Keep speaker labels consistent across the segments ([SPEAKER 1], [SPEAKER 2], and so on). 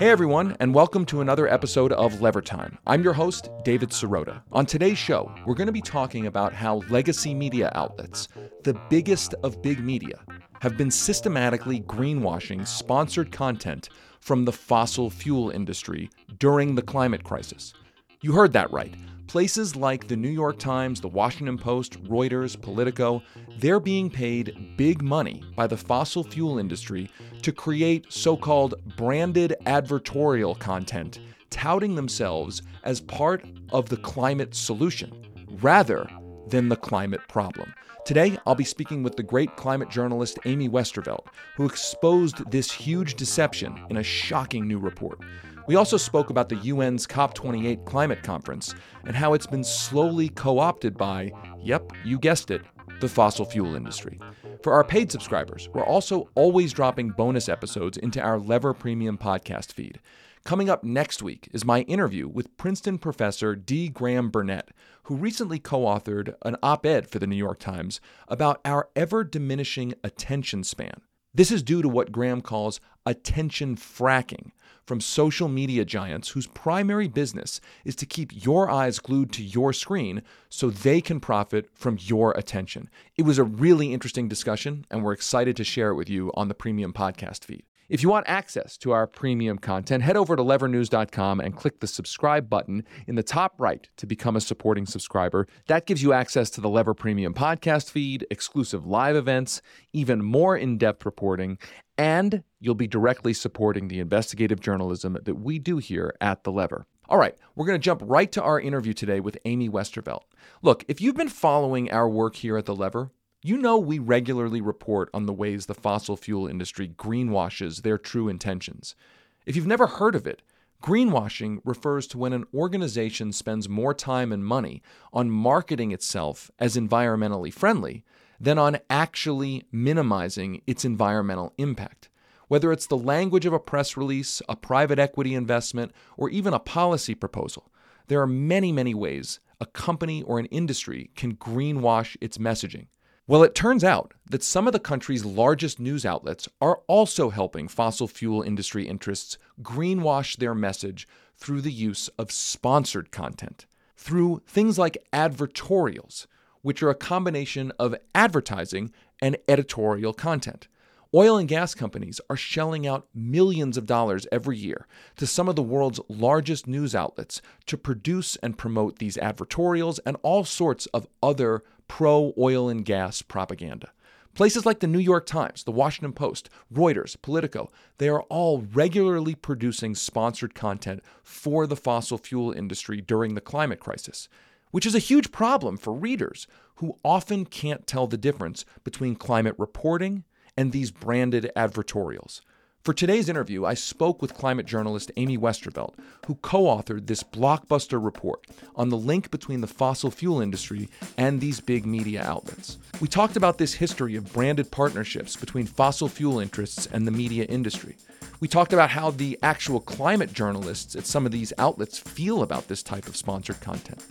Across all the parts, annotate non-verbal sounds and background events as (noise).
[SPEAKER 1] Hey everyone, and welcome to another episode of Lever Time. I'm your host, David Sirota. On today's show, we're going to be talking about how legacy media outlets, the biggest of big media, have been systematically greenwashing sponsored content from the fossil fuel industry during the climate crisis. You heard that right. Places like the New York Times, the Washington Post, Reuters, Politico, they're being paid big money by the fossil fuel industry to create so called branded advertorial content, touting themselves as part of the climate solution rather than the climate problem. Today, I'll be speaking with the great climate journalist Amy Westervelt, who exposed this huge deception in a shocking new report. We also spoke about the UN's COP28 climate conference and how it's been slowly co opted by, yep, you guessed it, the fossil fuel industry. For our paid subscribers, we're also always dropping bonus episodes into our Lever Premium podcast feed. Coming up next week is my interview with Princeton professor D. Graham Burnett, who recently co authored an op ed for the New York Times about our ever diminishing attention span. This is due to what Graham calls attention fracking from social media giants whose primary business is to keep your eyes glued to your screen so they can profit from your attention. It was a really interesting discussion, and we're excited to share it with you on the premium podcast feed. If you want access to our premium content, head over to levernews.com and click the subscribe button in the top right to become a supporting subscriber. That gives you access to the Lever Premium podcast feed, exclusive live events, even more in depth reporting, and you'll be directly supporting the investigative journalism that we do here at The Lever. All right, we're going to jump right to our interview today with Amy Westervelt. Look, if you've been following our work here at The Lever, you know, we regularly report on the ways the fossil fuel industry greenwashes their true intentions. If you've never heard of it, greenwashing refers to when an organization spends more time and money on marketing itself as environmentally friendly than on actually minimizing its environmental impact. Whether it's the language of a press release, a private equity investment, or even a policy proposal, there are many, many ways a company or an industry can greenwash its messaging. Well, it turns out that some of the country's largest news outlets are also helping fossil fuel industry interests greenwash their message through the use of sponsored content, through things like advertorials, which are a combination of advertising and editorial content. Oil and gas companies are shelling out millions of dollars every year to some of the world's largest news outlets to produce and promote these advertorials and all sorts of other pro oil and gas propaganda. Places like the New York Times, the Washington Post, Reuters, Politico, they are all regularly producing sponsored content for the fossil fuel industry during the climate crisis, which is a huge problem for readers who often can't tell the difference between climate reporting and these branded advertorials. For today's interview, I spoke with climate journalist Amy Westervelt, who co authored this blockbuster report on the link between the fossil fuel industry and these big media outlets. We talked about this history of branded partnerships between fossil fuel interests and the media industry. We talked about how the actual climate journalists at some of these outlets feel about this type of sponsored content.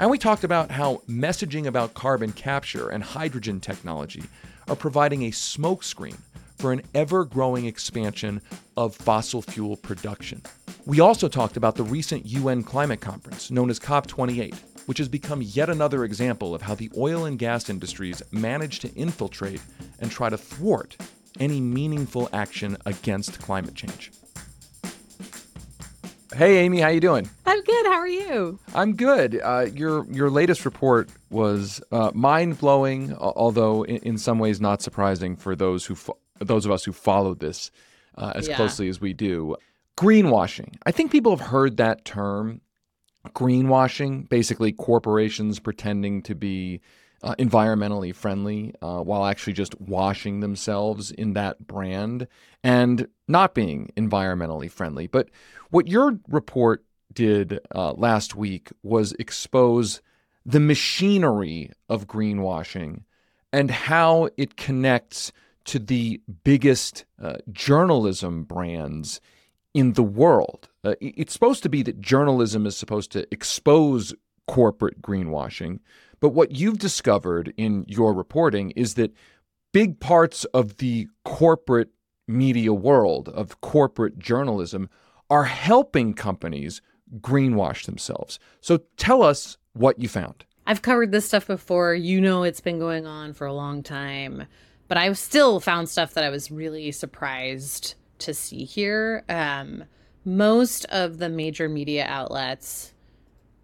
[SPEAKER 1] And we talked about how messaging about carbon capture and hydrogen technology are providing a smokescreen for an ever growing expansion of fossil fuel production. We also talked about the recent UN climate conference, known as COP28, which has become yet another example of how the oil and gas industries manage to infiltrate and try to thwart any meaningful action against climate change. Hey, Amy, how you doing?
[SPEAKER 2] I'm good. How are you?
[SPEAKER 1] I'm good. Uh, your your latest report was uh, mind blowing, although in, in, some ways not surprising for those who fo- those of us who followed this uh, as yeah. closely as we do. Greenwashing. I think people have heard that term. Greenwashing, basically corporations pretending to be uh, environmentally friendly uh, while actually just washing themselves in that brand and not being environmentally friendly. But what your report did uh, last week was expose the machinery of greenwashing and how it connects to the biggest uh, journalism brands in the world. Uh, it's supposed to be that journalism is supposed to expose corporate greenwashing. But what you've discovered in your reporting is that big parts of the corporate media world, of corporate journalism, are helping companies greenwash themselves. So tell us what you found.
[SPEAKER 2] I've covered this stuff before. You know, it's been going on for a long time, but I still found stuff that I was really surprised to see here. Um, most of the major media outlets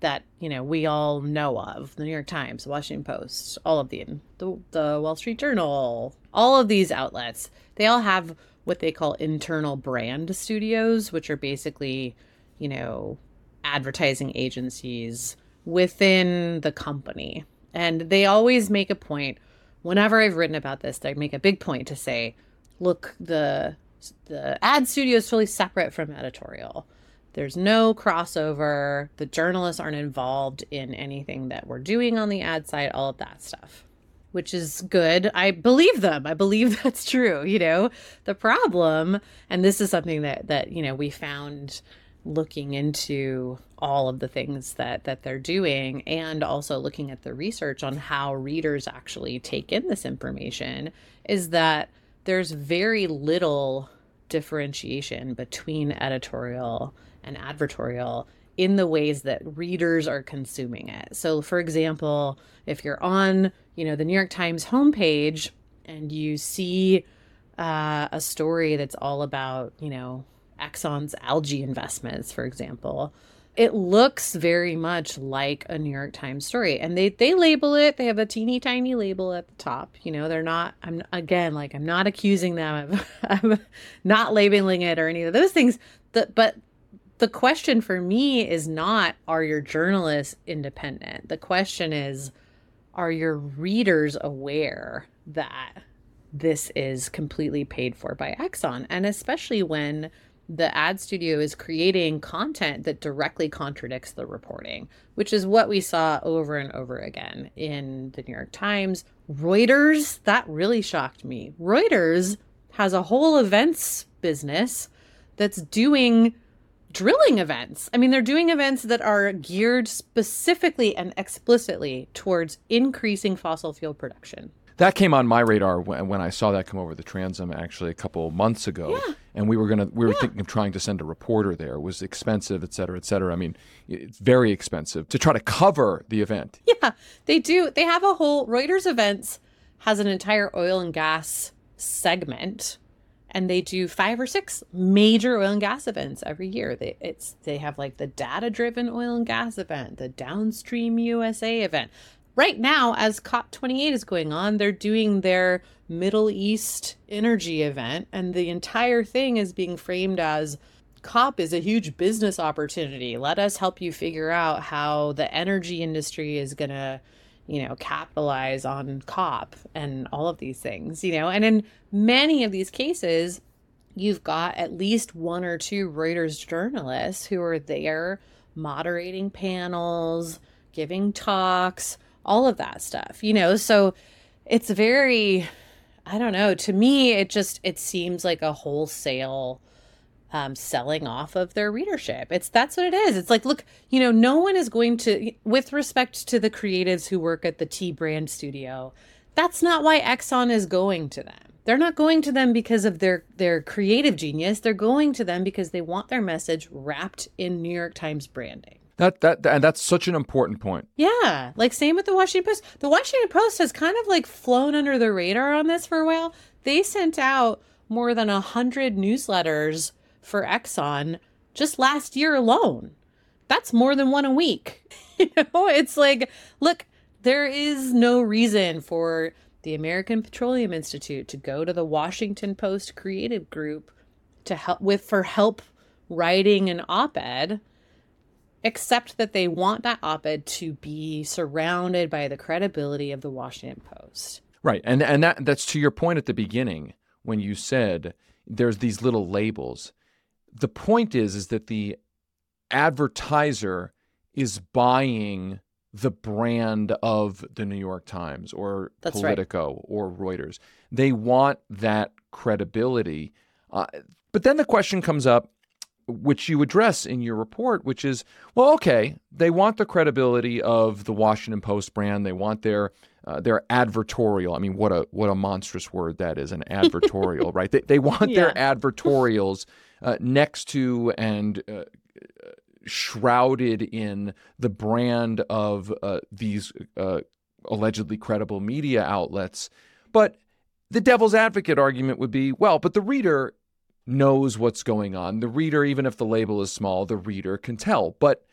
[SPEAKER 2] that you know we all know of the new york times the washington post all of the, the the wall street journal all of these outlets they all have what they call internal brand studios which are basically you know advertising agencies within the company and they always make a point whenever i've written about this they make a big point to say look the the ad studio is totally separate from editorial there's no crossover. The journalists aren't involved in anything that we're doing on the ad side, all of that stuff, which is good. I believe them. I believe (laughs) that's true. You know, the problem, and this is something that, that, you know, we found looking into all of the things that that they're doing and also looking at the research on how readers actually take in this information is that there's very little differentiation between editorial and advertorial in the ways that readers are consuming it. So for example, if you're on, you know, the New York Times homepage and you see uh, a story that's all about, you know, Exxon's algae investments, for example, it looks very much like a New York Times story. And they they label it, they have a teeny tiny label at the top. You know, they're not I'm again like I'm not accusing them of (laughs) I'm not labeling it or any of those things. That but the question for me is not are your journalists independent? The question is are your readers aware that this is completely paid for by Exxon? And especially when the ad studio is creating content that directly contradicts the reporting, which is what we saw over and over again in the New York Times. Reuters, that really shocked me. Reuters has a whole events business that's doing drilling events. I mean, they're doing events that are geared specifically and explicitly towards increasing fossil fuel production.
[SPEAKER 1] That came on my radar when, when I saw that come over the transom actually a couple months ago,
[SPEAKER 2] yeah.
[SPEAKER 1] And we were gonna we were
[SPEAKER 2] Yeah.
[SPEAKER 1] thinking of trying to send a reporter there. It was expensive, et cetera, et cetera. I mean, it's very expensive to try to cover the event.
[SPEAKER 2] Yeah, they do. They have a whole Reuters events has an entire oil and gas segment and they do five or six major oil and gas events every year. They it's they have like the data driven oil and gas event, the downstream USA event. Right now, as COP28 is going on, they're doing their Middle East energy event, and the entire thing is being framed as COP is a huge business opportunity. Let us help you figure out how the energy industry is going to, you know, capitalize on COP and all of these things, you know. And in many of these cases, you've got at least one or two Reuters journalists who are there moderating panels, giving talks, all of that stuff, you know. So it's very I don't know, to me it just it seems like a wholesale um, selling off of their readership. It's that's what it is. It's like, look, you know, no one is going to, with respect to the creatives who work at the T brand studio, that's not why Exxon is going to them. They're not going to them because of their their creative genius. They're going to them because they want their message wrapped in New York Times branding.
[SPEAKER 1] That that and that's such an important point.
[SPEAKER 2] Yeah, like same with the Washington Post. The Washington Post has kind of like flown under the radar on this for a while. They sent out more than a hundred newsletters for Exxon just last year alone. That's more than one a week. (laughs) you know, it's like, look, there is no reason for the American Petroleum Institute to go to the Washington Post creative group to help with for help writing an op-ed except that they want that op ed to be surrounded by the credibility of the Washington Post.
[SPEAKER 1] Right. And and that that's to your point at the beginning when you said there's these little labels. The point is is that the advertiser is buying the brand of the New York Times or
[SPEAKER 2] That's
[SPEAKER 1] Politico
[SPEAKER 2] right.
[SPEAKER 1] or Reuters. They want that credibility. Uh, but then the question comes up, which you address in your report, which is, well, okay, they want the credibility of the Washington Post brand. They want their uh, their advertorial. I mean, what a what a monstrous word that is, an advertorial, (laughs) right? They they want
[SPEAKER 2] Yeah.
[SPEAKER 1] their advertorials uh, next to and uh, shrouded in the brand of uh, these uh, allegedly credible media outlets. But the devil's advocate argument would be well, but the reader knows what's going on. The reader, even if the label is small, the reader can tell. But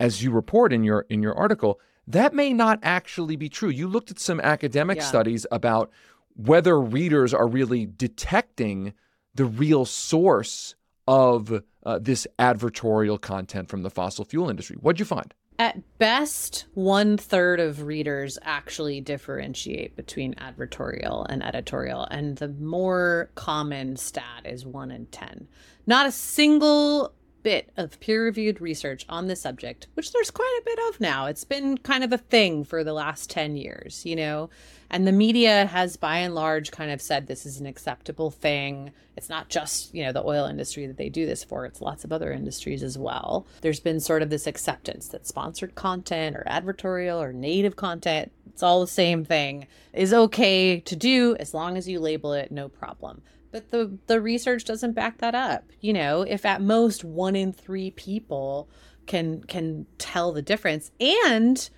[SPEAKER 1] as you report in your in your article, that may not actually be true. You looked at some academic
[SPEAKER 2] Yeah.
[SPEAKER 1] studies about whether readers are really detecting the real source of uh, this advertorial content from the fossil fuel industry. What'd you find?
[SPEAKER 2] At best, one third of readers actually differentiate between advertorial and editorial, and the more common stat is one in 10. Not a single bit of peer reviewed research on the subject, which there's quite a bit of now. It's been kind of a thing for the last 10 years, you know? And the media has by and large kind of said this is an acceptable thing. It's not just, you know, the oil industry that they do this for, it's lots of other industries as well. There's been sort of this acceptance that sponsored content or advertorial or native content, it's all the same thing, is okay to do as long as you label it no problem. But the the research doesn't back that up. You know, if at most one in 3 people can can tell the difference. And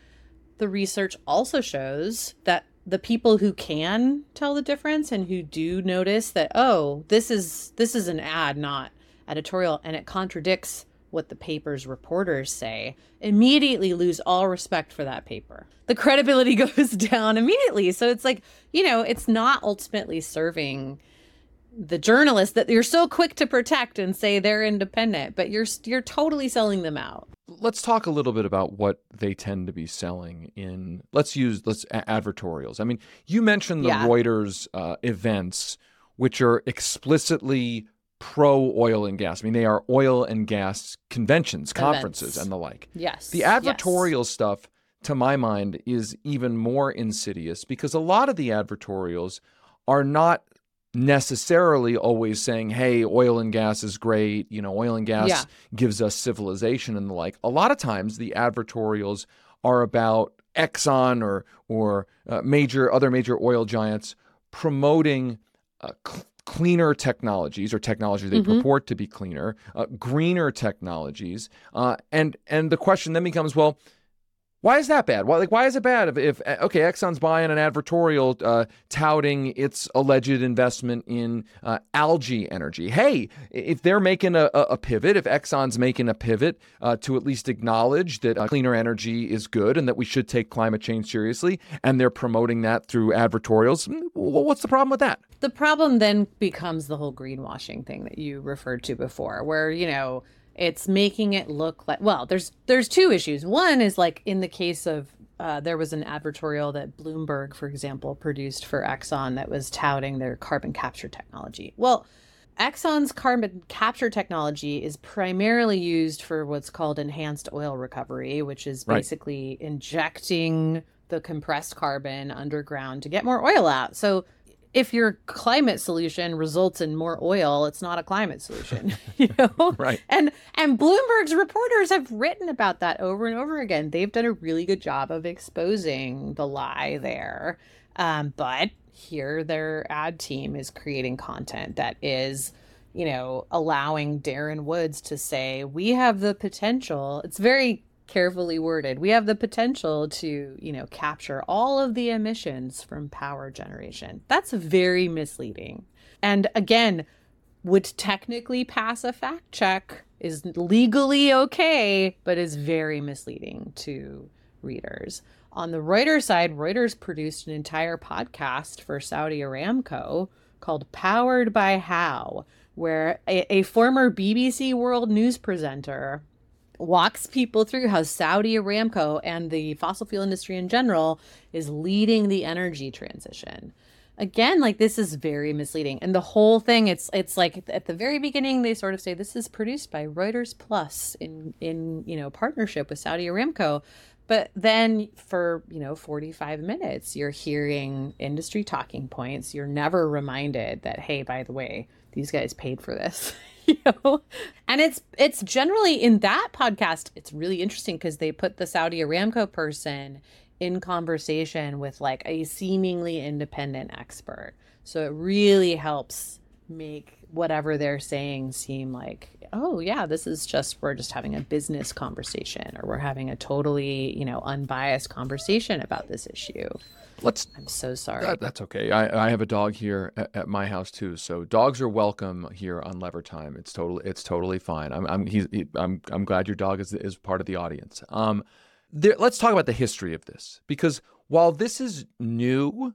[SPEAKER 2] the research also shows that the people who can tell the difference and who do notice that oh this is this is an ad not editorial and it contradicts what the paper's reporters say immediately lose all respect for that paper. The credibility (laughs) goes down immediately. So it's like you know it's not ultimately serving the journalists that you're so quick to protect and say they're independent but you're you're totally selling them out
[SPEAKER 1] Let's talk a little bit about what they tend to be selling in. Let's use let's advertorials. I mean, you mentioned the
[SPEAKER 2] Yeah.
[SPEAKER 1] Reuters uh, events, which are explicitly pro oil and gas. I mean, they are oil and gas conventions, conferences,
[SPEAKER 2] Events.
[SPEAKER 1] and the like.
[SPEAKER 2] yes
[SPEAKER 1] The
[SPEAKER 2] yes.
[SPEAKER 1] advertorial stuff, to my mind, is even more insidious because a lot of the advertorials are not necessarily always saying, hey, oil and gas is great. You know, oil and gas
[SPEAKER 2] Yeah.
[SPEAKER 1] gives us civilization and the like. A lot of times the advertorials are about Exxon or, or uh, major other major oil giants promoting uh, cl- cleaner technologies or technologies they
[SPEAKER 2] Mhm.
[SPEAKER 1] purport to be cleaner, uh, greener technologies, uh, and and the question then becomes, well, why is that bad? Why like why is it bad if, if okay Exxon's buying an advertorial uh, touting its alleged investment in uh, algae energy? Hey, if they're making a, a pivot, if Exxon's making a pivot uh, to at least acknowledge that uh, cleaner energy is good and that we should take climate change seriously, and they're promoting that through advertorials, mm, what's the problem with that?
[SPEAKER 2] the problem then becomes the whole greenwashing thing that you referred to before where you know it's making it look like well there's there's two issues. One is like in the case of uh, there was an advertorial that bloomberg for example produced for exxon that was touting their carbon capture technology. Well exxon's carbon capture technology is primarily used for what's called enhanced oil recovery which is
[SPEAKER 1] Right.
[SPEAKER 2] basically injecting the compressed carbon underground to get more oil out. So if your climate solution results in more oil, it's not a climate solution, (laughs) you (laughs) know?
[SPEAKER 1] Right.
[SPEAKER 2] And and Bloomberg's reporters have written about that over and over again. They've done a really good job of exposing the lie there. Um, but here their ad team is creating content that is, you know, allowing Darren Woods to say, "We have the potential." It's very carefully worded. We have the potential to, you know, capture all of the emissions from power generation. That's very misleading. And again, would technically pass a fact check, is legally okay, but is very misleading to readers. On the Reuters side, Reuters produced an entire podcast for Saudi Aramco called Powered by How, where a, a former BBC World News presenter walks people through how Saudi Aramco and the fossil fuel industry in general is leading the energy transition. Again, like this is very misleading. And the whole thing it's it's like at the very beginning they sort of say this is produced by Reuters Plus in in, you know, partnership with Saudi Aramco. But then for, you know, 45 minutes, you're hearing industry talking points. You're never reminded that, hey, by the way, these guys paid for this. (laughs) And it's it's generally in that podcast, it's really interesting because they put the Saudi Aramco person in conversation with like a seemingly independent expert. So it really helps make whatever they're saying seem like oh yeah this is just we're just having a business conversation or we're having a totally you know unbiased conversation about this issue.
[SPEAKER 1] Let's
[SPEAKER 2] i'm so sorry.
[SPEAKER 1] That, that's okay. I, I have a dog here at, at, my house too. So dogs are welcome here on lever time. It's totally it's totally fine. I'm i'm he's he, i'm i'm glad your dog is is part of the audience. Um there, let's talk about the history of this because while this is new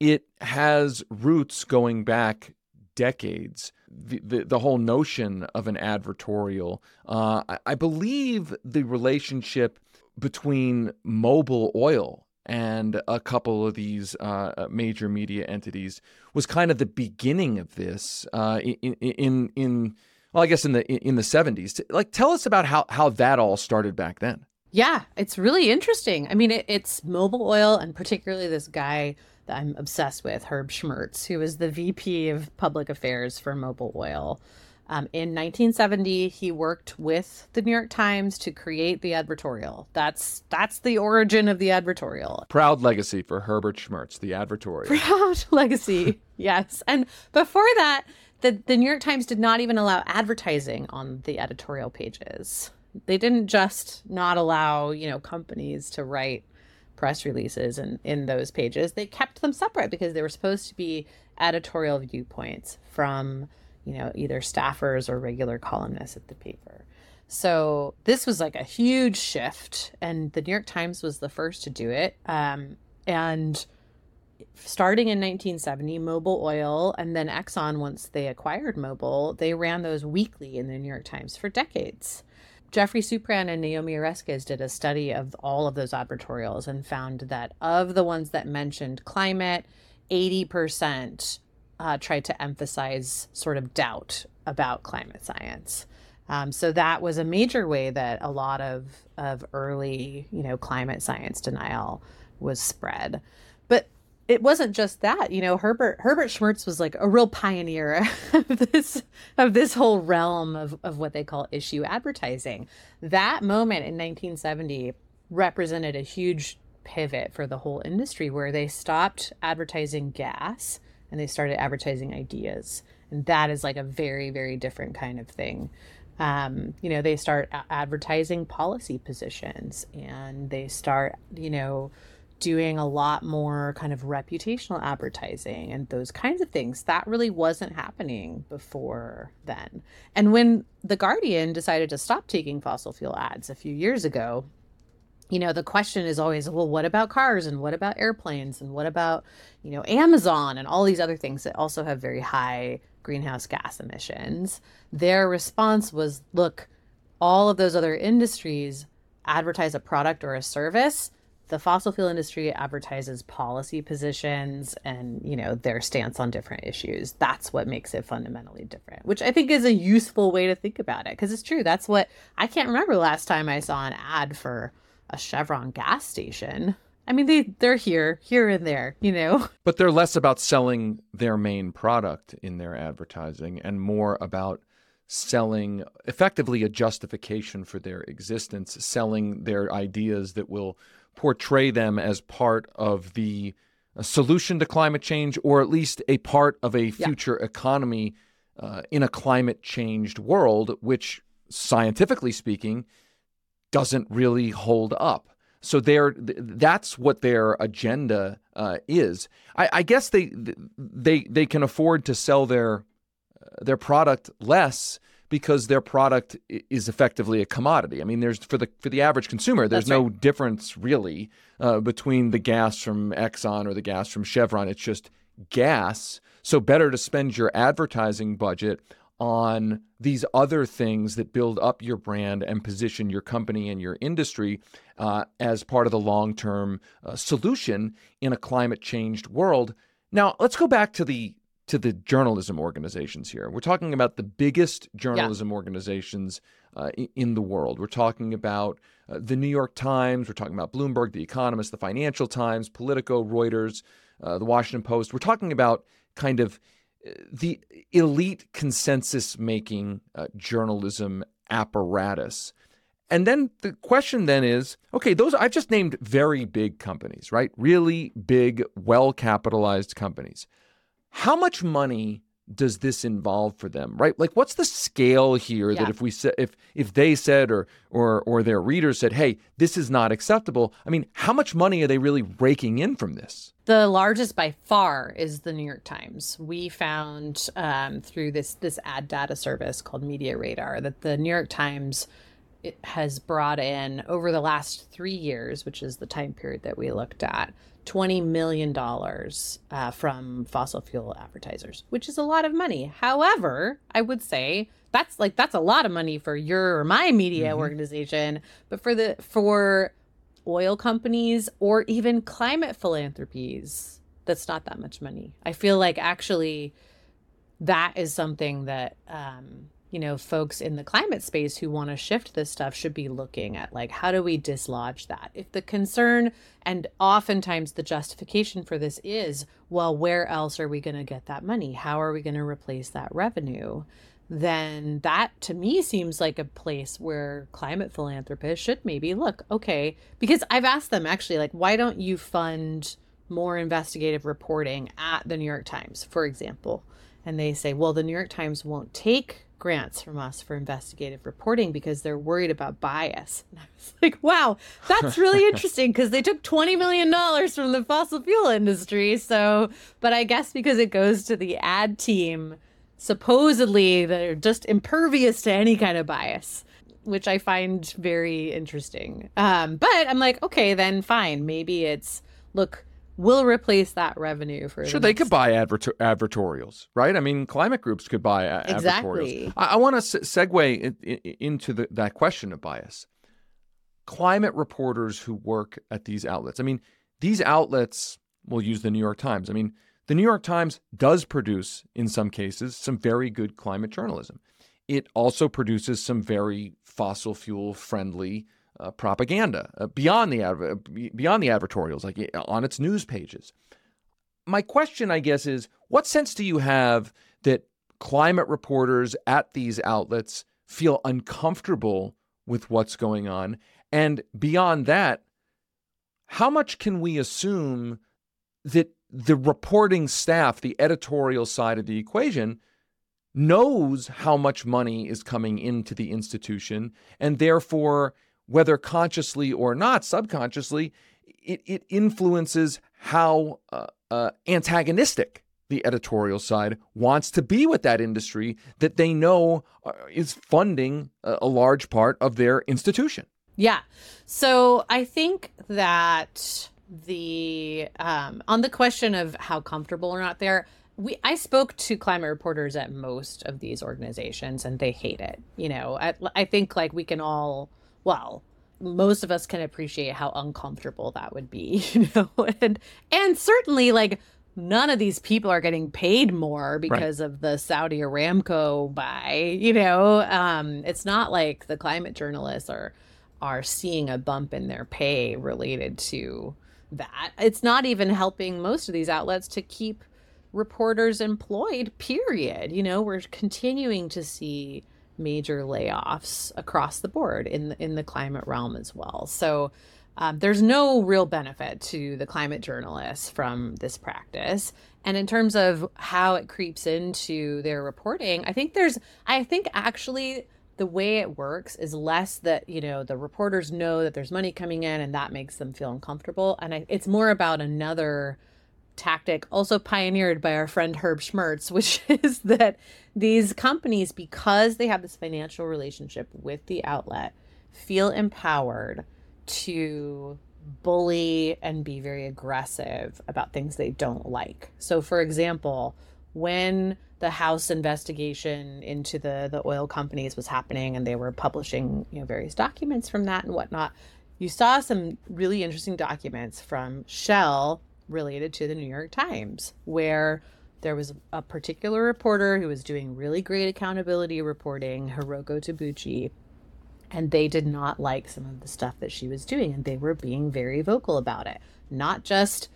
[SPEAKER 1] it has roots going back decades. The, the, the, whole notion of an advertorial. Uh, I, I, believe the relationship between Mobil Oil and a couple of these uh, uh, major media entities was kind of the beginning of this uh, in, in, in well, I guess in the in the seventies. Like, tell us about how how that all started back then.
[SPEAKER 2] Yeah, it's really interesting. I mean, it, it's Mobil Oil, and particularly this guy that I'm obsessed with, Herb Schmertz, who is the VP of Public Affairs for Mobil Oil. Um, in 1970, he worked with the New York Times to create the advertorial. That's that's the origin of the advertorial.
[SPEAKER 1] Proud legacy for Herbert Schmertz, the advertorial. (laughs)
[SPEAKER 2] Proud legacy, yes. And before that, the, the New York Times did not even allow advertising on the editorial pages. They didn't just not allow, you know, companies to write press releases and in those pages, they kept them separate because they were supposed to be editorial viewpoints from, you know, either staffers or regular columnists at the paper. So this was like a huge shift, and the New York Times was the first to do it. Um, and starting in 1970, Mobil Oil and then Exxon, once they acquired Mobil, they ran those weekly in the New York Times for decades. Geoffrey Supran and Naomi Oreskes did a study of all of those advertorials and found that of the ones that mentioned climate, 80% uh, tried to emphasize sort of doubt about climate science. Um, so that was a major way that a lot of, of early, you know, climate science denial was spread it wasn't just that you know herbert herbert schmertz was like a real pioneer (laughs) of this of this whole realm of, of what they call issue advertising. That moment in 1970 represented a huge pivot for the whole industry where they stopped advertising gas and they started advertising ideas. And that is like a very very different kind of thing. Um, you know they start advertising policy positions and they start you know doing a lot more kind of reputational advertising and those kinds of things. That really wasn't happening before then. And when The Guardian decided to stop taking fossil fuel ads a few years ago, you know, the question is always, well, what about cars and what about airplanes and what about, you know, Amazon and all these other things that also have very high greenhouse gas emissions? Their response was, look, all of those other industries advertise a product or a service the fossil fuel industry advertises policy positions and you know their stance on different issues. That's what makes it fundamentally different which i think is a useful way to think about it because it's true. That's what i can't remember last time i saw an ad for a chevron gas station. I mean they they're here here and there you know? (laughs)
[SPEAKER 1] But they're less about selling their main product in their advertising and more about selling effectively a justification for their existence selling their ideas that will portray them as part of the solution to climate change, or at least a part of a future yeah. economy uh, in a climate changed world, which scientifically speaking doesn't really hold up. So they're that's what their agenda uh, is. I, I, guess they they they can afford to sell their their product less because their product is effectively a commodity. I mean, there's for the for the average consumer, there's That's no right. difference really uh, between the gas from Exxon or the gas from Chevron. It's just gas. So better to spend your advertising budget on these other things that build up your brand and position your company and your industry uh, as part of the long term uh, solution in a climate changed world. Now, let's go back to the to the journalism organizations here. We're talking about the biggest journalism yeah. organizations uh, in the world. We're talking about uh, the New York Times, we're talking about Bloomberg, The Economist, the Financial Times, Politico, Reuters, uh, the Washington Post. We're talking about kind of uh, the elite consensus making uh, journalism apparatus. And then the question then is okay, those I've just named very big companies, right? Really big, well capitalized companies how much money does this involve for them right? Like what's the scale here yeah. that if we said if if they said or or or their readers said hey this is not acceptable i mean how much money are they really raking in from this?
[SPEAKER 2] The largest by far is the new york times. We found um, through this this ad data service called MediaRadar that the new york times it has brought in over the last three years which is the time period that we looked at $20 million uh, from fossil fuel advertisers, which is a lot of money. However, I would say that's like that's a lot of money for your or my media mm-hmm. organization, but for the for oil companies or even climate philanthropies, that's not that much money. I feel like actually that is something that um, you know, folks in the climate space who want to shift this stuff should be looking at like, how do we dislodge that? If the concern and oftentimes the justification for this is, well, where else are we going to get that money? How are we going to replace that revenue? Then that to me seems like a place where climate philanthropists should maybe look, okay, because I've asked them actually, like, why don't you fund more investigative reporting at the New York Times, for example? And they say, well, the New York Times won't take grants from us for investigative reporting because they're worried about bias. (laughs) And I was like, wow, that's really (laughs) interesting because they took $20 million from the fossil fuel industry. So, but I guess because it goes to the ad team, supposedly they're just impervious to any kind of bias. Which I find very interesting. Um, but I'm like, okay, then fine. Maybe it's look, will replace that revenue for
[SPEAKER 1] sure the they could buy advert- advertorials right? I mean climate groups could buy a- exactly. advertorials i, I want to se- segue in, in, into the, that question of bias. Climate reporters who work at these outlets i mean these outlets will use the new york times. I mean the new york times does produce in some cases some very good climate journalism. It also produces some very fossil fuel friendly uh, propaganda uh, beyond the adver- beyond the advertorials, like on its news pages. My question, I guess, is what sense do you have that climate reporters at these outlets feel uncomfortable with what's going on? And beyond that, how much can we assume that the reporting staff, the editorial side of the equation, knows how much money is coming into the institution and therefore whether consciously or not, subconsciously, it, it influences how uh, uh, antagonistic the editorial side wants to be with that industry that they know uh, is funding a, a large part of their institution.
[SPEAKER 2] Yeah. So I think that the um, on the question of how comfortable or not they're we I spoke to climate reporters at most of these organizations and they hate it. You know, I, I think like we can all well, most of us can appreciate how uncomfortable that would be, (laughs) you know, and and certainly like none of these people are getting paid more because right. of the Saudi Aramco buy, you know. Um, it's not like the climate journalists are are seeing a bump in their pay related to that. It's not even helping most of these outlets to keep reporters employed, period. You know, we're continuing to see major layoffs across the board in the, in the climate realm as well. So um, there's no real benefit to the climate journalists from this practice. And in terms of how it creeps into their reporting, I think there's, I think actually the way it works is less that, you know, the reporters know that there's money coming in and that makes them feel uncomfortable. And I, it's more about another tactic also pioneered by our friend Herb Schmertz, (laughs) which is that these companies, because they have this financial relationship with the outlet, feel empowered to bully and be very aggressive about things they don't like. So, for example, when the House investigation into the the oil companies was happening, and they were publishing you know various documents from that and whatnot. You saw some really interesting documents from Shell related to the New York Times, where there was a particular reporter who was doing really great accountability reporting, Hiroko Tabuchi, and they did not like some of the stuff that she was doing, and they were being very vocal about it, not just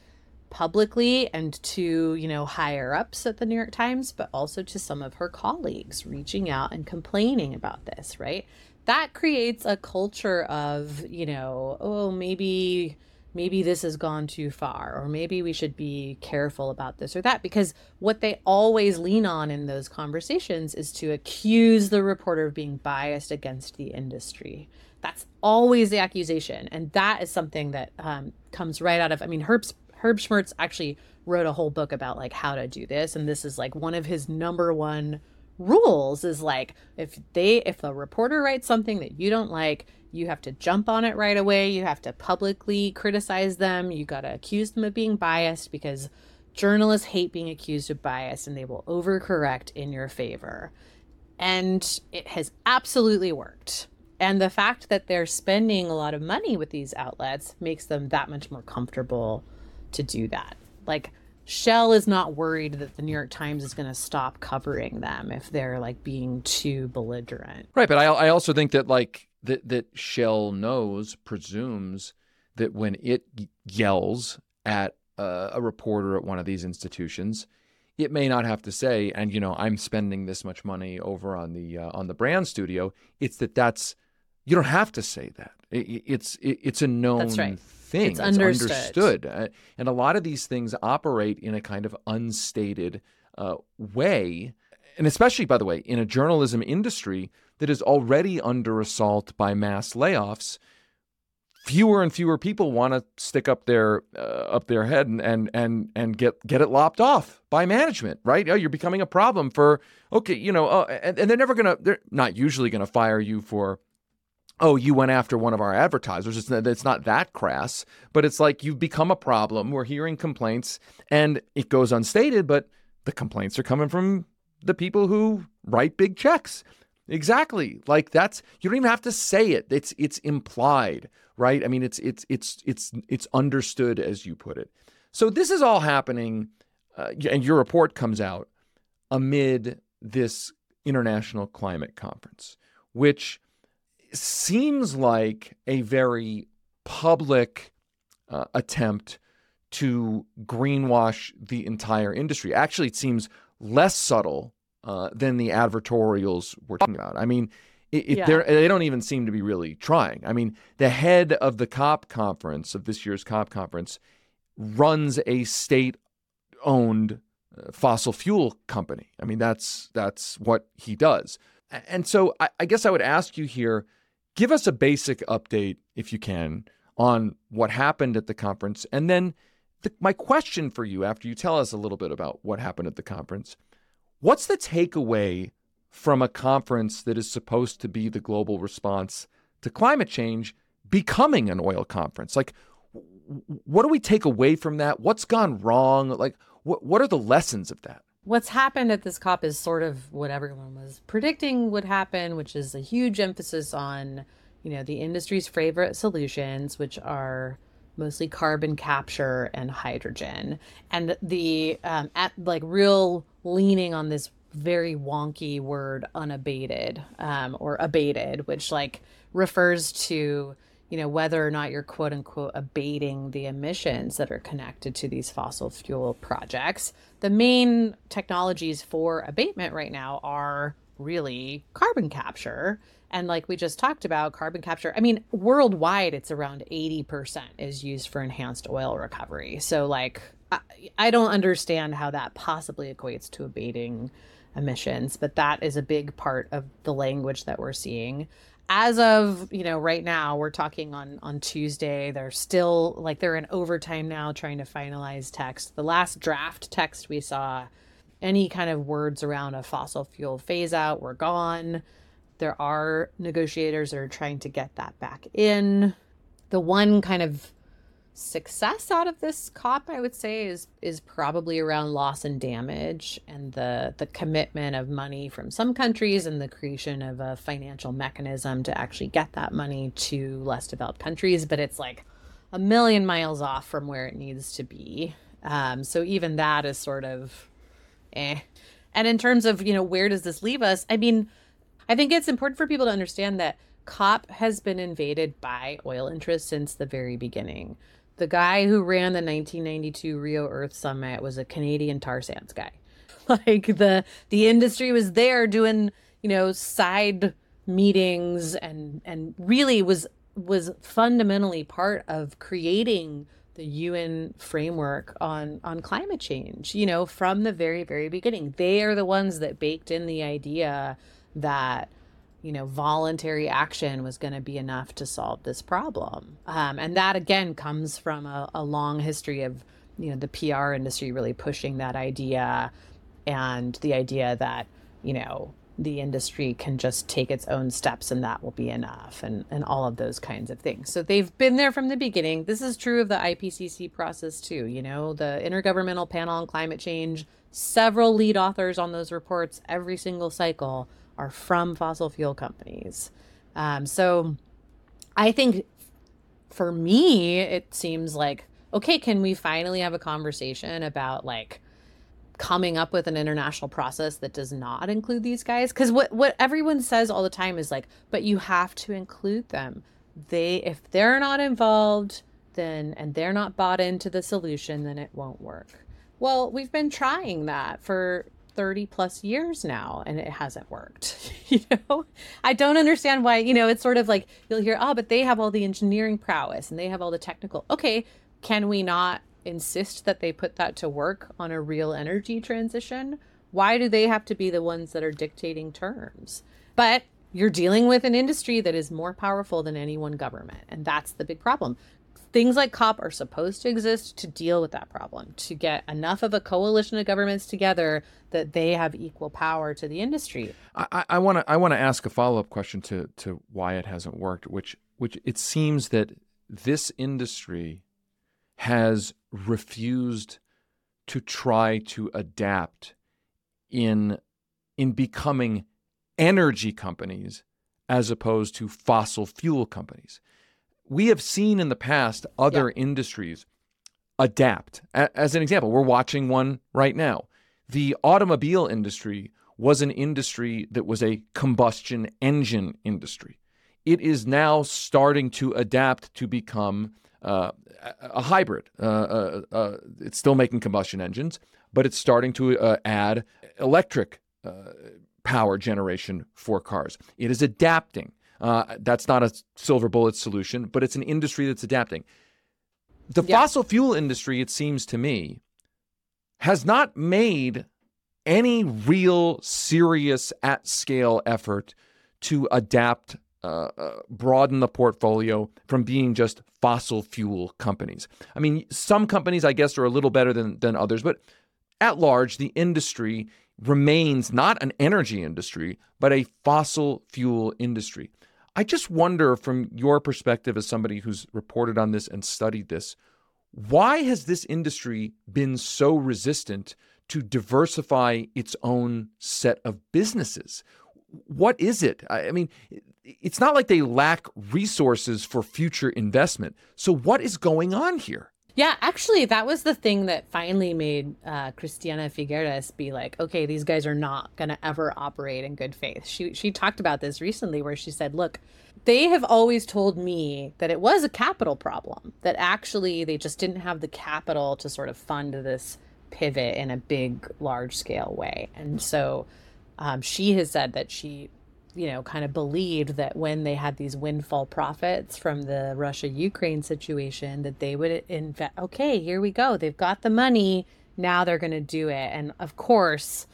[SPEAKER 2] publicly and to you know higher ups at the New York Times, but also to some of her colleagues, reaching out and complaining about this. Right, that creates a culture of you know, oh maybe maybe this has gone too far, or maybe we should be careful about this or that. Because what they always lean on in those conversations is to accuse the reporter of being biased against the industry. That's always the accusation. And that is something that um, comes right out of, I mean, Herb's, Herb Schmertz actually wrote a whole book about like how to do this. And this is like one of his number one rules is like if they if the reporter writes something that you don't like you have to jump on it right away. You have to publicly criticize them. You got to accuse them of being biased because journalists hate being accused of bias and they will overcorrect in your favor. And it has absolutely worked. And the fact that they're spending a lot of money with these outlets makes them that much more comfortable to do that. Like, Shell is not worried that the New York Times is going to stop covering them if they're like being too belligerent.
[SPEAKER 1] Right, but I, I also think that like that that Shell knows, presumes that when it yells at uh, a reporter at one of these institutions, it may not have to say, and you know, I'm spending this much money over on the uh, on the brand studio. It's that that's you don't have to say that. It, it's it, it's a known
[SPEAKER 2] right.
[SPEAKER 1] thing.
[SPEAKER 2] It's, it's understood.
[SPEAKER 1] understood. Uh, and a lot of these things operate in a kind of unstated uh, way, and especially, by the way, in a journalism industry that is already under assault by mass layoffs, fewer and fewer people want to stick up their uh, up their head and, and and and get get it lopped off by management, right? Oh, you're becoming a problem for okay, you know, uh, and, and they're never gonna they're not usually gonna fire you for oh, you went after one of our advertisers. It's, it's not that crass, but it's like you've become a problem. We're hearing complaints, and it goes unstated, but the complaints are coming from the people who write big checks. Exactly. Like that's you don't even have to say it. It's it's implied, right? I mean, it's it's it's it's it's understood as you put it. So this is all happening, uh, and your report comes out amid this international climate conference, which seems like a very public uh, attempt to greenwash the entire industry. Actually, it seems less subtle uh, than the advertorials were talking about. I mean, it, it, yeah. they don't even seem to be really trying. I mean, the head of the COP conference, of this year's COP conference, runs a state owned uh, fossil fuel company. I mean, that's, that's what he does. And so I, I guess I would ask you here give us a basic update, if you can, on what happened at the conference. And then the, my question for you, after you tell us a little bit about what happened at the conference, What's the takeaway from a conference that is supposed to be the global response to climate change becoming an oil conference? Like, what do we take away from that? What's gone wrong? Like, what, what are the lessons of that?
[SPEAKER 2] What's happened at this COP is sort of what everyone was predicting would happen, which is a huge emphasis on, you know, the industry's favorite solutions, which are mostly carbon capture and hydrogen, and the um, at like real leaning on this very wonky word unabated um, or abated, which like refers to you know whether or not you're quote unquote abating the emissions that are connected to these fossil fuel projects. The main technologies for abatement right now are really carbon capture and like we just talked about, carbon capture, I mean, worldwide, it's around 80% is used for enhanced oil recovery. So, like, I, I don't understand how that possibly equates to abating emissions, but that is a big part of the language that we're seeing. As of, you know, right now, we're talking on on Tuesday. They're still like they're in overtime now trying to finalize text. The last draft text we saw any kind of words around a fossil fuel phase out were gone. There are negotiators that are trying to get that back in. The one kind of success out of this cop i would say is is probably around loss and damage and the the commitment of money from some countries and the creation of a financial mechanism to actually get that money to less developed countries. But it's like a million miles off from where it needs to be. Um, so even that is sort of eh. And in terms of you know where does this leave us? I mean i think it's important for people to understand that COP has been invaded by oil interests since the very beginning the guy who ran the 1992 Rio Earth Summit was a Canadian tar sands guy. (laughs) Like the the industry was there doing, you know, side meetings and and really was was fundamentally part of creating the UN framework on on climate change, you know, from the very very beginning. They are the ones that baked in the idea that you know, voluntary action was going to be enough to solve this problem. Um, and that again comes from a, a, long history of, you know, the PR industry really pushing that idea and the idea that, you know, the industry can just take its own steps and that will be enough and, and all of those kinds of things. So they've been there from the beginning. This is true of the IPCC process too. You know, the Intergovernmental Panel on Climate Change, several lead authors on those reports every single cycle are from fossil fuel companies. Um, so I think for me, it seems like, okay, can we finally have a conversation about like coming up with an international process that does not include these guys? Because what, what everyone says all the time is like, but you have to include them. They, if they're not involved, then, and they're not bought into the solution, then it won't work. Well, we've been trying that for 30 plus years now and it hasn't worked (laughs) you know? I don't understand why you know it's sort of like you'll hear oh but they have all the engineering prowess and they have all the technical. Okay can we not insist that they put that to work on a real energy transition? Why do they have to be the ones that are dictating terms? But you're dealing with an industry that is more powerful than any one government and that's the big problem things like COP are supposed to exist to deal with that problem, to get enough of a coalition of governments together that they have equal power to the industry.
[SPEAKER 1] I want to I want to ask a follow up question to to why it hasn't worked, which which it seems that this industry has refused to try to adapt in in becoming energy companies as opposed to fossil fuel companies we have seen in the past other yeah. industries adapt. A- as an example, we're watching one right now. The automobile industry was an industry that was a combustion engine industry. It is now starting to adapt to become uh, a hybrid. Uh, uh, uh it's still making combustion engines, but it's starting to uh, add electric uh, power generation for cars. It is adapting. Uh, that's not a silver bullet solution, but it's an industry that's adapting. The yeah. fossil fuel industry, it seems to me, has not made any real serious at scale effort to adapt, uh, uh, broaden the portfolio from being just fossil fuel companies. I mean, some companies, I guess, are a little better than, than others, but at large, the industry remains not an energy industry, but a fossil fuel industry. I just wonder, from your perspective as somebody who's reported on this and studied this, why has this industry been so resistant to diversify its own set of businesses? What is it? I mean, it's not like they lack resources for future investment. So, what is going on here?
[SPEAKER 2] Yeah, actually, that was the thing that finally made uh, Christiana Figueres be like, okay, these guys are not going to ever operate in good faith. She she talked about this recently, where she said, look, they have always told me that it was a capital problem, that actually they just didn't have the capital to sort of fund this pivot in a big, large scale way, and so um, she has said that she you know, kind of believed that when they had these windfall profits from the Russia Ukraine situation, that they would invest. Okay, here we go. They've got the money. Now they're going to do it. And of course,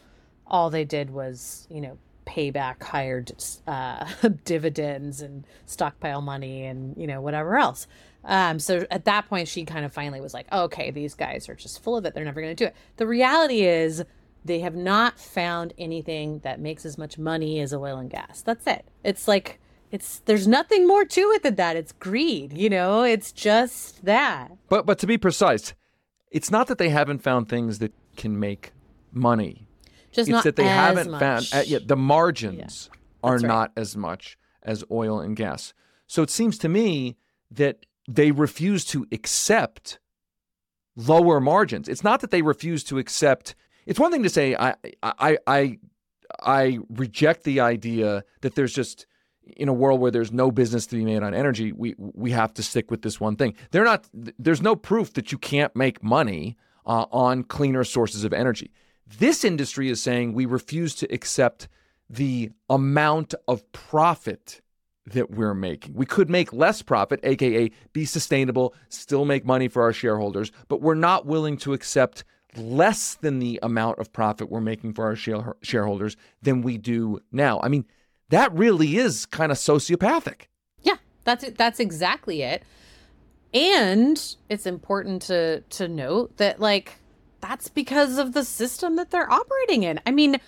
[SPEAKER 2] all they did was, you know, pay back higher uh, (laughs) dividends and stockpile money and, you know, whatever else. Um, so at that point, she kind of finally was like, okay, these guys are just full of it. They're never going to do it. The reality is, they have not found anything that makes as much money as oil and gas. That's it. It's like it's there's nothing more to it than that. It's greed, you know. It's just that.
[SPEAKER 1] But but to be precise, it's not that they haven't found things that can make money.
[SPEAKER 2] Just
[SPEAKER 1] it's
[SPEAKER 2] not
[SPEAKER 1] that they haven't
[SPEAKER 2] much.
[SPEAKER 1] found uh, yeah, the margins are
[SPEAKER 2] right.
[SPEAKER 1] not as much as oil and gas. So it seems to me that they refuse to accept lower margins. It's not that they refuse to accept. It's one thing to say I I I I reject the idea that there's just in a world where there's no business to be made on energy, we we have to stick with this one thing. They're not. There's no proof that you can't make money uh, on cleaner sources of energy. This industry is saying we refuse to accept the amount of profit that we're making. We could make less profit, aka be sustainable, still make money for our shareholders, but we're not willing to accept less than the amount of profit we're making for our shareholders than we do now. I mean, that really is kind of sociopathic.
[SPEAKER 2] Yeah, that's it. That's exactly it. And it's important to to note that like that's because of the system that they're operating in. I mean,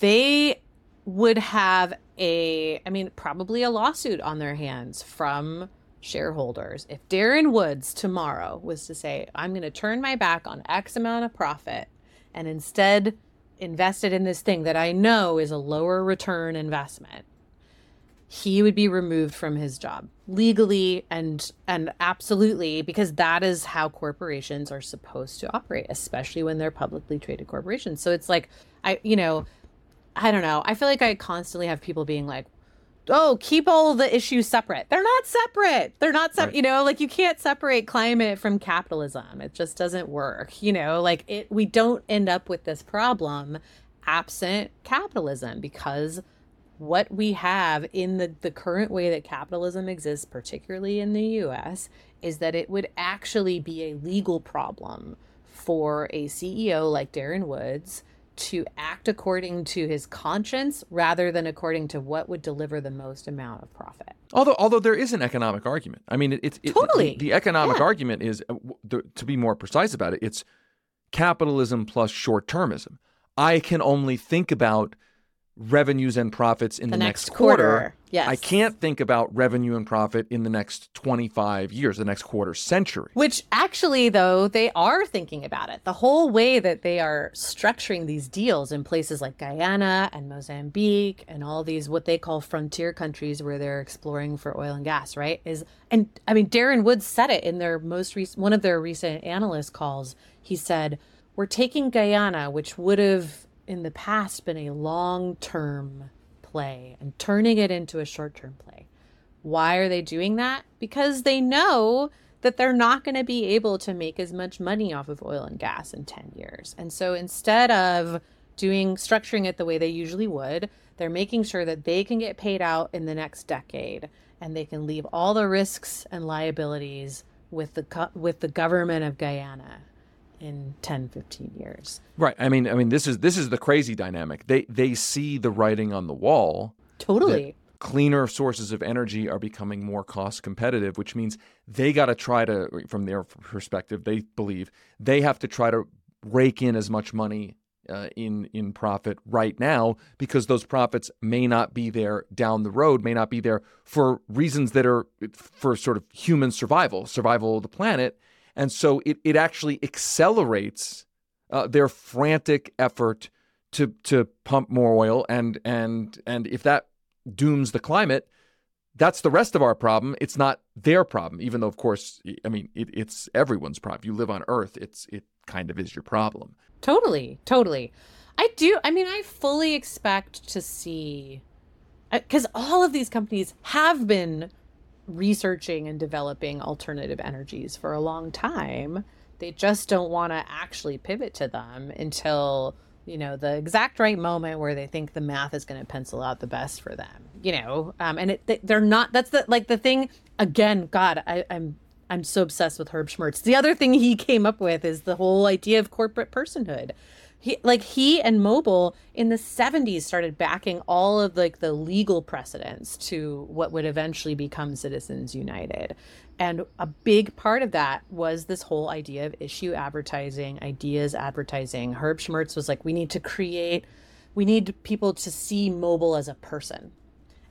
[SPEAKER 2] they would have a I mean, probably a lawsuit on their hands from shareholders. If Darren Woods tomorrow was to say, I'm going to turn my back on X amount of profit and instead invest it in this thing that I know is a lower return investment, he would be removed from his job legally and and absolutely because that is how corporations are supposed to operate especially when they're publicly traded corporations so it's like i you know i don't know i feel like i constantly have people being like oh keep all the issues separate. They're not separate. They're not separate
[SPEAKER 1] Right.
[SPEAKER 2] you know like you can't separate climate from capitalism. It just doesn't work you know? Like it we don't end up with this problem absent capitalism because what we have in the, the current way that capitalism exists, particularly in the US, is that it would actually be a legal problem for a CEO like Darren Woods to act according to his conscience rather than according to what would deliver the most amount of profit.
[SPEAKER 1] Although, although there is an economic argument. I mean, it's it,
[SPEAKER 2] Totally.
[SPEAKER 1] the, the economic
[SPEAKER 2] Yeah.
[SPEAKER 1] argument is, uh, to be more precise about it, it's capitalism plus short-termism. I can only think about revenues and profits in the,
[SPEAKER 2] The
[SPEAKER 1] next,
[SPEAKER 2] next
[SPEAKER 1] quarter.
[SPEAKER 2] quarter, yes.
[SPEAKER 1] I can't think about revenue and profit in the next 25 years, the next quarter century.
[SPEAKER 2] Which actually, though, they are thinking about it. The whole way that they are structuring these deals in places like Guyana and Mozambique and all these what they call frontier countries where they're exploring for oil and gas, right? Is and I mean Darren Woods said it in their most recent one of their recent analyst calls. He said, "We're taking Guyana, which would have in the past been a long-term play, and turning it into a short-term play." Why are they doing that? Because they know that they're not going to be able to make as much money off of oil and gas in 10 years. And so instead of doing structuring it the way they usually would, they're making sure that they can get paid out in the next decade and they can leave all the risks and liabilities with the with the government of Guyana in 10 15 years.
[SPEAKER 1] Right. I mean, I mean, this is this is the crazy dynamic. They they see the writing on the wall.
[SPEAKER 2] Totally.
[SPEAKER 1] cleaner sources of energy are becoming more cost competitive, which means they got to try to, from their perspective, they believe they have to try to rake in as much money uh, in in profit right now because those profits may not be there down the road, may not be there for reasons that are for sort of human survival, survival of the planet, and so it it actually accelerates uh, their frantic effort to to pump more oil and and and if that dooms the climate that's the rest of our problem it's not their problem even though of course i mean it, it's everyone's problem you live on earth it's it kind of is your problem
[SPEAKER 2] Totally, totally. I do. I mean, I fully expect to see because all of these companies have been researching and developing alternative energies for a long time. They just don't want to actually pivot to them until you know the exact right moment where they think the math is going to pencil out the best for them. You know, um, and it, they, they're not. That's the like the thing. Again, God, I, I'm I'm so obsessed with Herb Schmertz. The other thing he came up with is the whole idea of corporate personhood. He like he and Mobil in the 70s started backing all of like the legal precedents to what would eventually become Citizens United. And a big part of that was this whole idea of issue advertising, ideas advertising. Herb Schmertz was like, we need to create, we need people to see Mobil as a person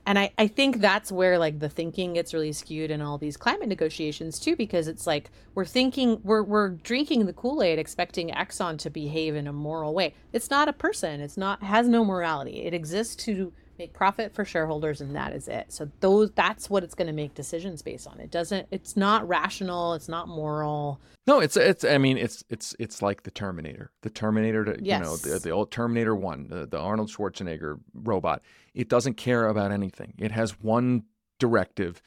[SPEAKER 2] and I, I think that's where like the thinking gets really skewed in all these climate negotiations too because it's like we're thinking we're we're drinking the kool-aid expecting exxon to behave in a moral way. It's not a person. It's not has no morality. It exists to make profit for shareholders and that is it. So those that's what it's going to make decisions based on. It doesn't it's not rational. It's not moral.
[SPEAKER 1] No it's it's i mean it's it's it's like the terminator. The terminator to,
[SPEAKER 2] yes.
[SPEAKER 1] you know the, the old terminator 1 the, the arnold schwarzenegger robot it doesn't care about anything it has one directive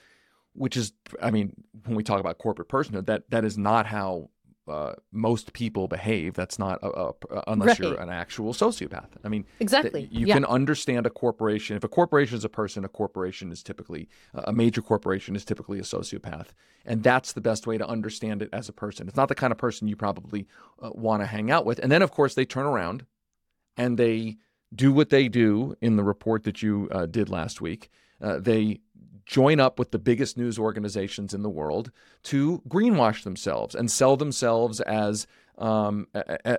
[SPEAKER 1] which is i mean when we talk about corporate personhood that that is not how uh, most people behave. That's not a, a, unless right. you're an actual sociopath. I mean,
[SPEAKER 2] exactly.
[SPEAKER 1] you
[SPEAKER 2] yeah.
[SPEAKER 1] can understand a corporation. If a corporation is a person, a corporation is typically a major corporation is typically a sociopath, and that's the best way to understand it as a person. It's not the kind of person you probably uh, want to hang out with. And then, of course, they turn around and they do what they do in the report that you uh, did last week. Uh, they join up with the biggest news organizations in the world to greenwash themselves and sell themselves as um,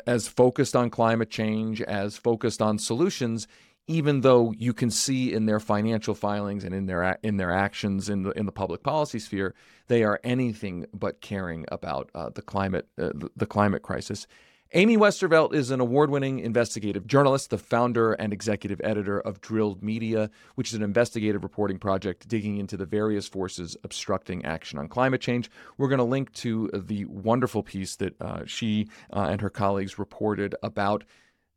[SPEAKER 1] as focused on climate change, as focused on solutions, even though you can see in their financial filings and in their in their actions in the in the public policy sphere, they are anything but caring about uh, the climate uh, the climate crisis. Amy Westervelt is an award winning investigative journalist, the founder and executive editor of Drilled Media, which is an investigative reporting project digging into the various forces obstructing action on climate change. We're going to link to the wonderful piece that uh, she uh, and her colleagues reported about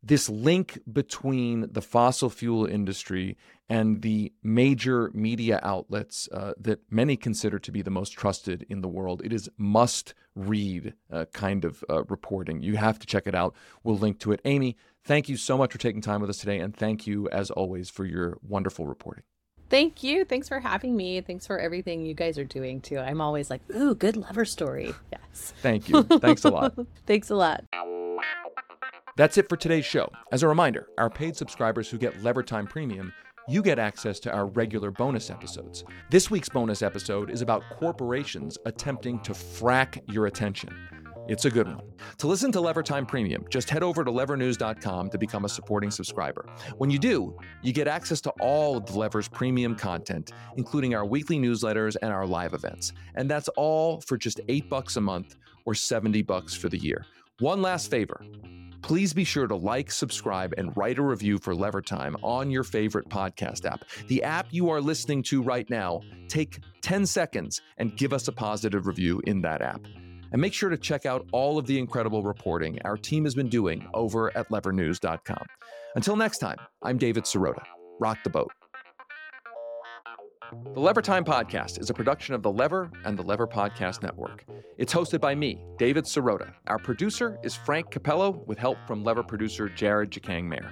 [SPEAKER 1] this link between the fossil fuel industry and the major media outlets uh, that many consider to be the most trusted in the world. It is must read uh, kind of uh, reporting. You have to check it out. We'll link to it. Amy, thank you so much for taking time with us today. And thank you, as always, for your wonderful reporting.
[SPEAKER 2] Thank you. Thanks for having me. Thanks for everything you guys are doing too. I'm always like, ooh, good Lever story. (laughs) Yes.
[SPEAKER 1] Thank you. Thanks a lot. (laughs)
[SPEAKER 2] Thanks a lot.
[SPEAKER 1] That's it for today's show. As a reminder, our paid subscribers who get Levertime Premium, you get access to our regular bonus episodes. This week's bonus episode is about corporations attempting to frack your attention. It's a good one. To listen to Levertime Premium, just head over to levernews.com to become a supporting subscriber. When you do, you get access to all of the Lever's premium content, including our weekly newsletters and our live events. And that's all for just 8 bucks a month or 70 bucks for the year. One last favor please be sure to like, subscribe, and write a review for Lever Time on your favorite podcast app. The app you are listening to right now, take 10 seconds and give us a positive review in that app. And make sure to check out all of the incredible reporting our team has been doing over at levernews.com. Until next time, I'm David Sirota. Rock the boat. The Lever Time Podcast is a production of The Lever and the Lever Podcast Network. It's hosted by me, David Sirota. Our producer is Frank Capello, with help from Lever producer Jared Jacang Maher.